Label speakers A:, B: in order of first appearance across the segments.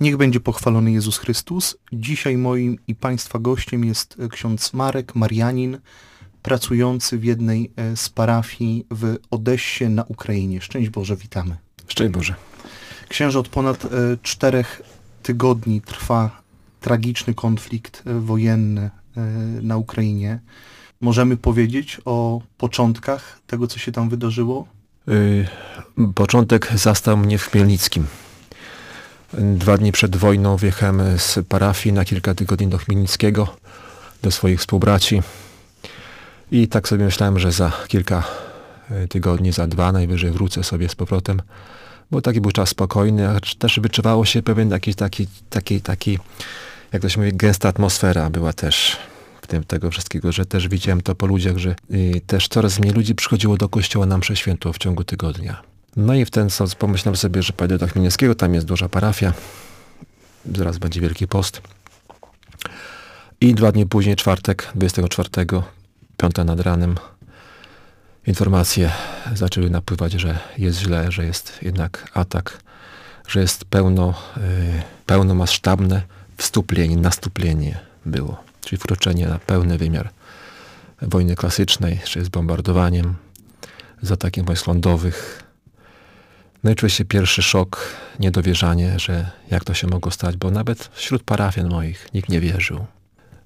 A: Niech będzie pochwalony Jezus Chrystus. Dzisiaj moim i Państwa gościem jest ksiądz Marek Marianin, pracujący w jednej e, z parafii w Odessie na Ukrainie. Szczęść Boże, witamy.
B: Szczęść Boże.
A: Księże, od ponad e, czterech tygodni trwa tragiczny konflikt e, wojenny na Ukrainie. Możemy powiedzieć o początkach tego, co się tam wydarzyło?
B: Yy, początek zastał mnie w Chmielnickim. Dwa dni przed wojną wjechałem z parafii na kilka tygodni do Chmielnickiego, do swoich współbraci. I tak sobie myślałem, że za kilka e, tygodni, za dwa najwyżej wrócę sobie z powrotem, bo taki był czas spokojny, a też wyczuwało się pewien jakiś taki, taki, taki, jak to się mówi, gęsta atmosfera była też w tym tego wszystkiego, że też widziałem to po ludziach, że y, też coraz mniej ludzi przychodziło do kościoła na msze święto w ciągu tygodnia. No i w ten sposób pomyślałem sobie, że pojadę do Chmielnickiego, tam jest duża parafia, zaraz będzie Wielki Post. I dwa dni później, czwartek, 24, piąta nad ranem, informacje zaczęły napływać, że jest źle, że jest jednak atak, że jest pełno, yy, pełnomasztabne wstuplenie, nastuplenie było, czyli wkroczenie na pełny wymiar wojny klasycznej, czy z bombardowaniem, z atakiem wojsk lądowych, no i oczywiście pierwszy szok, niedowierzanie, że jak to się mogło stać, bo nawet wśród parafian moich nikt nie wierzył.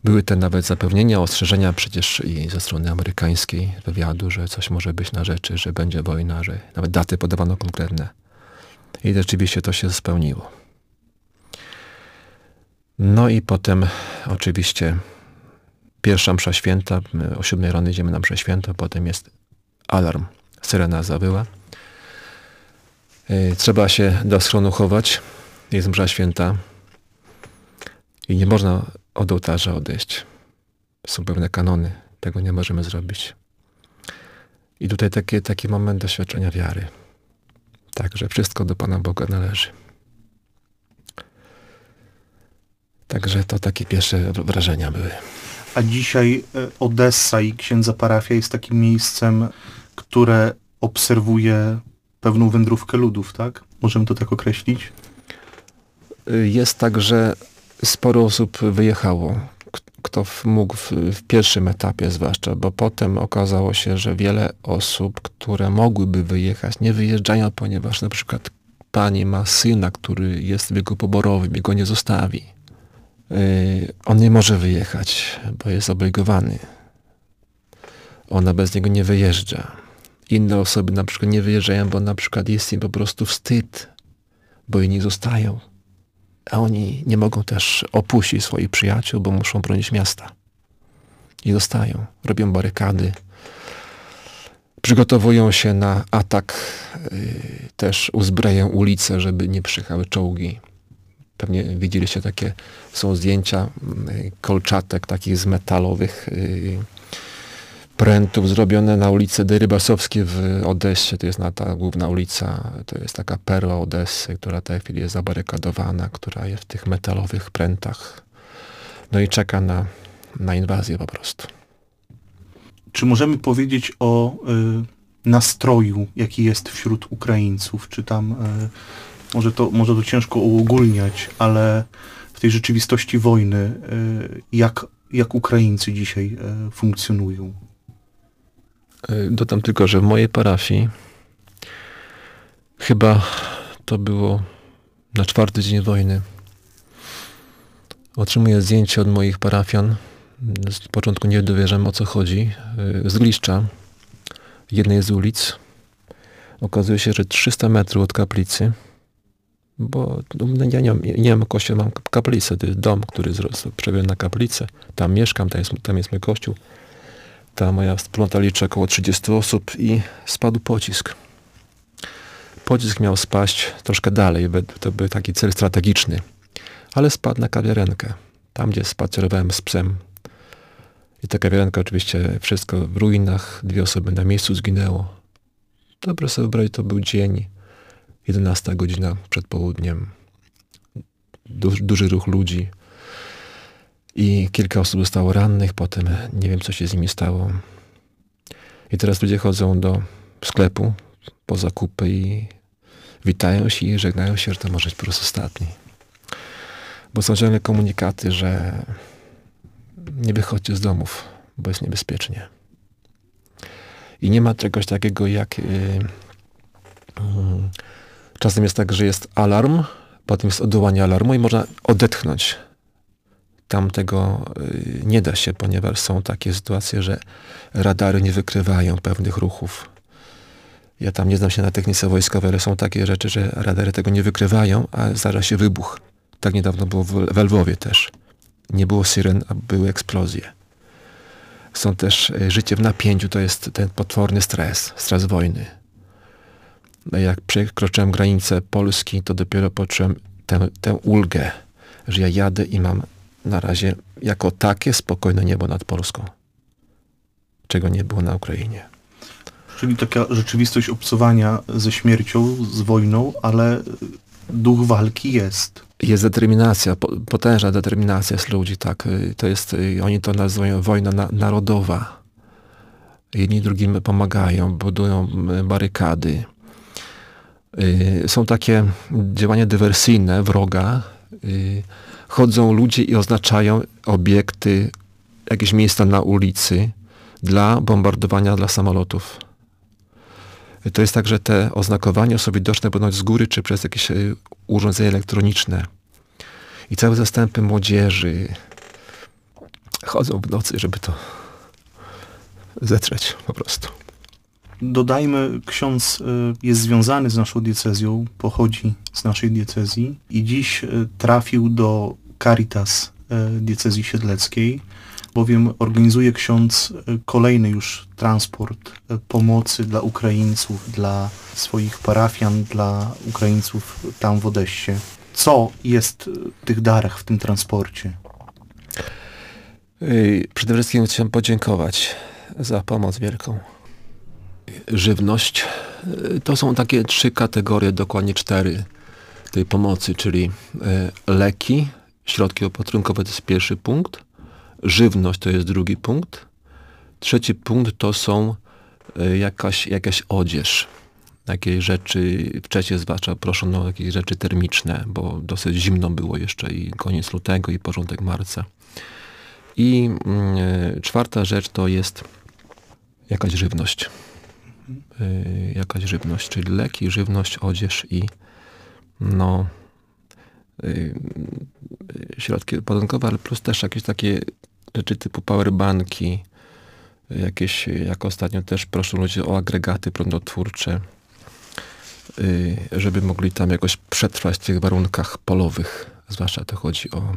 B: Były te nawet zapewnienia, ostrzeżenia przecież i ze strony amerykańskiej wywiadu, że coś może być na rzeczy, że będzie wojna, że nawet daty podawano konkretne. I rzeczywiście to się spełniło. No i potem oczywiście pierwsza msza święta, o siódmej rano idziemy na mszę święto, potem jest alarm, syrena zawyła. E, trzeba się do schronu chować. Jest msza święta. I nie można od ołtarza odejść. Są pewne kanony. Tego nie możemy zrobić. I tutaj taki, taki moment doświadczenia wiary. Także wszystko do Pana Boga należy. Także to takie pierwsze wrażenia były.
A: A dzisiaj e, Odessa i księdza parafia jest takim miejscem, które obserwuje pewną wędrówkę ludów, tak? Możemy to tak określić?
B: Jest tak, że sporo osób wyjechało, kto mógł w, w, pierwszym etapie zwłaszcza, bo potem okazało się, że wiele osób, które mogłyby wyjechać, nie wyjeżdżają, ponieważ na przykład pani ma syna, który jest w wieku poborowym i go nie zostawi. Yy, on nie może wyjechać, bo jest obligowany. Ona bez niego nie wyjeżdża inne osoby na przykład nie wyjeżdżają, bo na przykład jest im po prostu wstyd, bo inni zostają. A oni nie mogą też opuścić swoich przyjaciół, bo muszą bronić miasta. I zostają. Robią barykady. Przygotowują się na atak. Yy, też uzbrajają ulice, żeby nie przyjechały czołgi. Pewnie widzieliście takie, są zdjęcia yy, kolczatek takich z metalowych yy, prętów zrobione na ulicy Dyrybasowskiej w Odessie. To jest na ta główna ulica, to jest taka perła Odessy, która w tej chwili jest zabarykadowana, która jest w tych metalowych prętach. No i czeka na, na inwazję po prostu.
A: Czy możemy powiedzieć o y, nastroju, jaki jest wśród Ukraińców? Czy tam, y, może, to, może to ciężko uogólniać, ale w tej rzeczywistości wojny, y, jak, jak Ukraińcy dzisiaj y, funkcjonują?
B: E, dodam tylko, że w mojej parafii chyba to było na czwarty dzień wojny. Otrzymuję zdjęcie od moich parafian. Z początku nie dowierzam o co chodzi. E, z Gliszcza, jednej z ulic. Okazuje się, że 300 metrów od kaplicy, bo no, ja nie mam, nie mam kościoła, mam kaplicę. To jest dom, który przewidziany na kaplicę. Tam mieszkam, tam jest, tam jest mój kościół. Ta moja wspólnota liczy około 30 osób i spadł pocisk. Pocisk miał spaść troszkę dalej, to był taki cel strategiczny, ale spadł na kawiarenkę, tam gdzie spacerowałem z psem. I ta kawiarenka oczywiście wszystko w ruinach, dwie osoby na miejscu zginęło. Dobrze sobie wyobrazić, to był dzień, 11 godzina przed południem. Duży, duży ruch ludzi, i kilka osób zostało rannych, potem nie wiem, co się z nimi stało. I teraz ludzie chodzą do sklepu po zakupy i witają się i żegnają się, że to może być po raz ostatni. Bo są ciągle komunikaty, że nie wychodźcie z domów, bo jest niebezpiecznie. I nie ma czegoś takiego jak... Yy, yy, czasem jest tak, że jest alarm, potem jest odwołanie alarmu i można odetchnąć. Tam tego yy, nie da się, ponieważ są takie sytuacje, że radary nie wykrywają pewnych ruchów. Ja tam nie znam się na technice wojskowej, ale są takie rzeczy, że radary tego nie wykrywają, a zdarza się wybuch. Tak niedawno było w Lwowie też. Nie było syren, a były eksplozje. Są też e, życie w napięciu, to jest ten potworny stres, stres wojny. No jak przekroczyłem granicę Polski, to dopiero poczułem tę, tę ulgę, że ja jadę i mam na razie jako takie spokojne niebo nad Polską, czego nie było na Ukrainie.
A: Czyli taka rzeczywistość obcowania ze śmiercią, z wojną, ale duch walki jest.
B: Jest determinacja, potężna determinacja z ludzi, tak. To jest, oni to nazywają wojna na, narodowa. Jedni drugim pomagają, budują y, barykady. Są takie działania dywersyjne wroga. Chodzą ludzie i oznaczają obiekty, jakieś miejsca na ulicy dla bombardowania dla samolotów. To jest tak, że te oznakowania są widoczne będą z góry czy przez jakieś e, urządzenia elektroniczne. I całe zastępy młodzieży chodzą w nocy, żeby to zetrzeć po prostu.
A: Dodajmy, ksiądz e, jest związany z naszą diecezją, pochodzi z naszej diecezji i dziś e, trafił do Caritas diecezji siedleckiej bowiem organizuje ksiądz e, kolejny już transport e, pomocy dla Ukraińców, dla swoich parafian, dla Ukraińców tam w Odessie. Co jest w tych darach, w tym transporcie?
B: Przede wszystkim chciałem podziękować za pomoc wielką. Żywność. E, to są takie trzy kategorie, dokładnie cztery tej pomocy, czyli leki, środki opatrunkowe to jest pierwszy punkt, Żywność to jest drugi punkt. Trzeci punkt to są e, jakaś, jakaś odzież. Jakieś rzeczy, wcześniej zwłaszcza proszono o jakieś rzeczy termiczne, bo dosyć zimno było jeszcze i koniec lutego i porządek marca. I e, czwarta rzecz to jest jakaś żywność. Y, jakaś żywność, czyli leki, żywność, odzież i no y, środki podankowe, ale plus też jakieś takie rzeczy typu powerbanki, jakieś, jak ostatnio też proszą ludzie o agregaty prądotwórcze, y, żeby mogli tam jakoś przetrwać w tych warunkach polowych. Zwłaszcza to chodzi o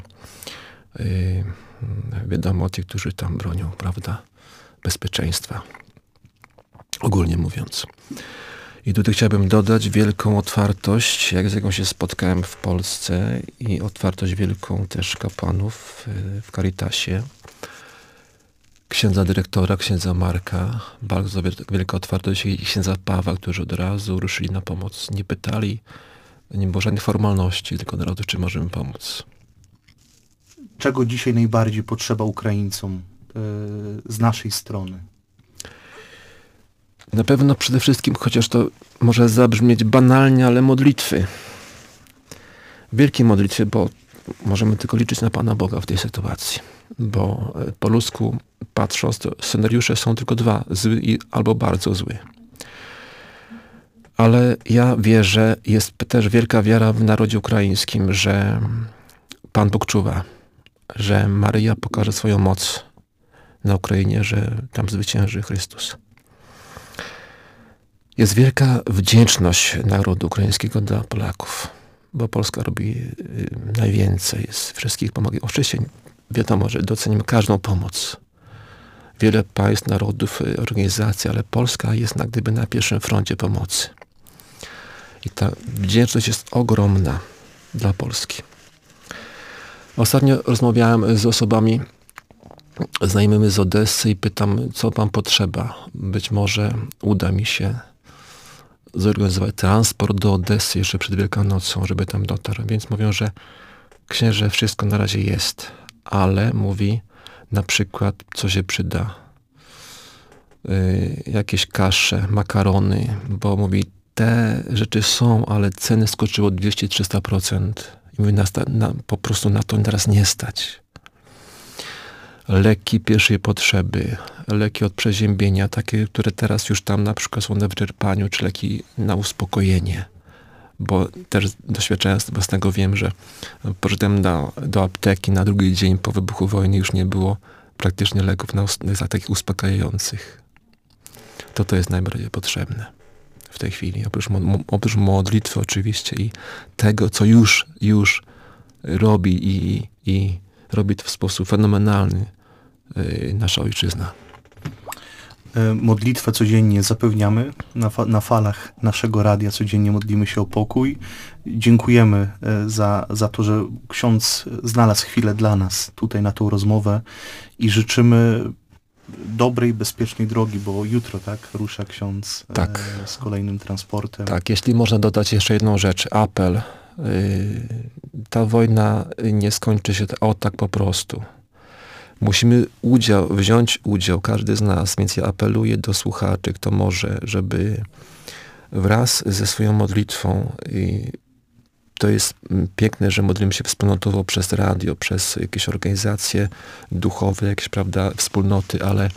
B: y, wiadomo tych, którzy tam bronią, prawda, bezpieczeństwa. Ogólnie mówiąc. I tutaj chciałbym dodać wielką otwartość, jak z jaką się spotkałem w Polsce i otwartość wielką też kapłanów w Caritasie. Księdza dyrektora, księdza Marka, bardzo wielka otwartość i księdza Pawła, którzy od razu ruszyli na pomoc. Nie pytali, nie było żadnych formalności, tylko od razu, czy możemy pomóc.
A: Czego dzisiaj najbardziej potrzeba Ukraińcom yy, z naszej strony?
B: Na pewno przede wszystkim, chociaż to może zabrzmieć banalnie, ale modlitwy. Wielkie modlitwy, bo możemy tylko liczyć na Pana Boga w tej sytuacji. Bo e, po ludzku patrząc, to scenariusze są tylko dwa, zły i, albo bardzo zły. Ale ja wierzę, jest też wielka wiara w narodzie ukraińskim, że Pan Bóg czuwa, że Maryja pokaże swoją moc na Ukrainie, że tam zwycięży Chrystus. Jest wielka wdzięczność narodu ukraińskiego dla Polaków, bo Polska robi y, najwięcej z wszystkich pomogów. Oczywiście wiadomo, że docenimy każdą pomoc. Wiele państw, narodów, y, organizacji, ale Polska jest na gdyby na pierwszym froncie pomocy. I ta wdzięczność jest ogromna dla Polski. Ostatnio rozmawiałem z osobami znajomymi z Odessy i pytam, co wam potrzeba. Być może uda mi się zorganizować transport do Odessy jeszcze przed Wielkanocą, żeby tam dotarł. Więc mówią, że księże wszystko na razie jest, ale mówi na przykład, co się przyda. Yy, jakieś kasze, makarony, bo mówi, te rzeczy są, ale ceny skoczyły o 200-300%. I nas ta, na, po prostu na to teraz nie stać. Leki pierwszej potrzeby, leki od przeziębienia, takie, które teraz już tam na przykład są na wyczerpaniu, czy leki na uspokojenie. Bo też doświadczając własnego wiem, że poszedłem do, do apteki na drugi dzień po wybuchu wojny już nie było praktycznie leków na, na takich uspokajających. To to jest najbardziej potrzebne w tej chwili. Oprócz, oprócz modlitwy oczywiście i tego, co już, już robi i, i robi to w sposób fenomenalny nasza ojczyzna.
A: E, modlitwę codziennie zapewniamy na, fa na falach naszego radia, codziennie modlimy się o pokój. Dziękujemy e, za, za to, że ksiądz znalazł chwilę dla nas tutaj na tą rozmowę i życzymy dobrej, bezpiecznej drogi, bo jutro tak rusza ksiądz e, tak. z kolejnym transportem.
B: Tak, jeśli można dodać jeszcze jedną rzecz, apel. Ta wojna nie skończy się o tak po prostu musimy udział, wziąć udział, każdy z nas, więc ja apeluję do słuchaczy, kto może, żeby wraz ze swoją modlitwą i to jest piękne, że modlimy się wspólnotowo przez radio, przez jakieś organizacje duchowe, jakieś, prawda, wspólnoty, ale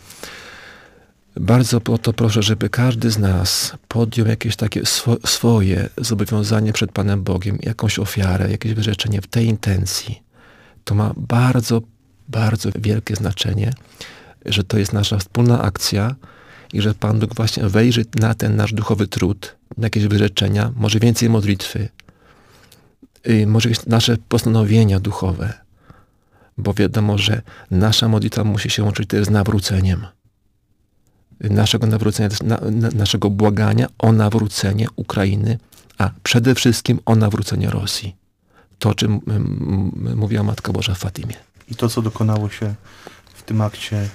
B: bardzo o to proszę, żeby każdy z nas podjął jakieś takie swo swoje zobowiązanie przed Panem Bogiem, jakąś ofiarę, jakieś wyrzeczenie w tej intencji. To ma bardzo bardzo wielkie znaczenie, że to jest nasza wspólna akcja i że Pan Bóg właśnie wejrzy na ten nasz duchowy trud, na jakieś wyrzeczenia, może więcej modlitwy, może jakieś nasze postanowienia duchowe, bo wiadomo, że nasza modlitwa musi się łączyć też z nawróceniem. Naszego nawrócenia, na, na, naszego błagania o nawrócenie Ukrainy, a przede wszystkim o nawrócenie Rosji. To, o czym mówiła Matka Boża w Fatimie
A: i to, co dokonało się w tym akcie e,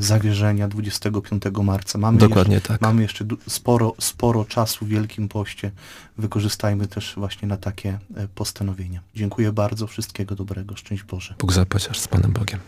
A: zawierzenia 25 marca.
B: Mamy Dokładnie
A: jeszcze,
B: tak.
A: Mamy jeszcze sporo, sporo czasu w Wielkim Poście. Wykorzystajmy też właśnie na takie e, postanowienia. Dziękuję bardzo. Wszystkiego dobrego. Szczęść Boże.
B: Bóg zapłać z Panem Bogiem.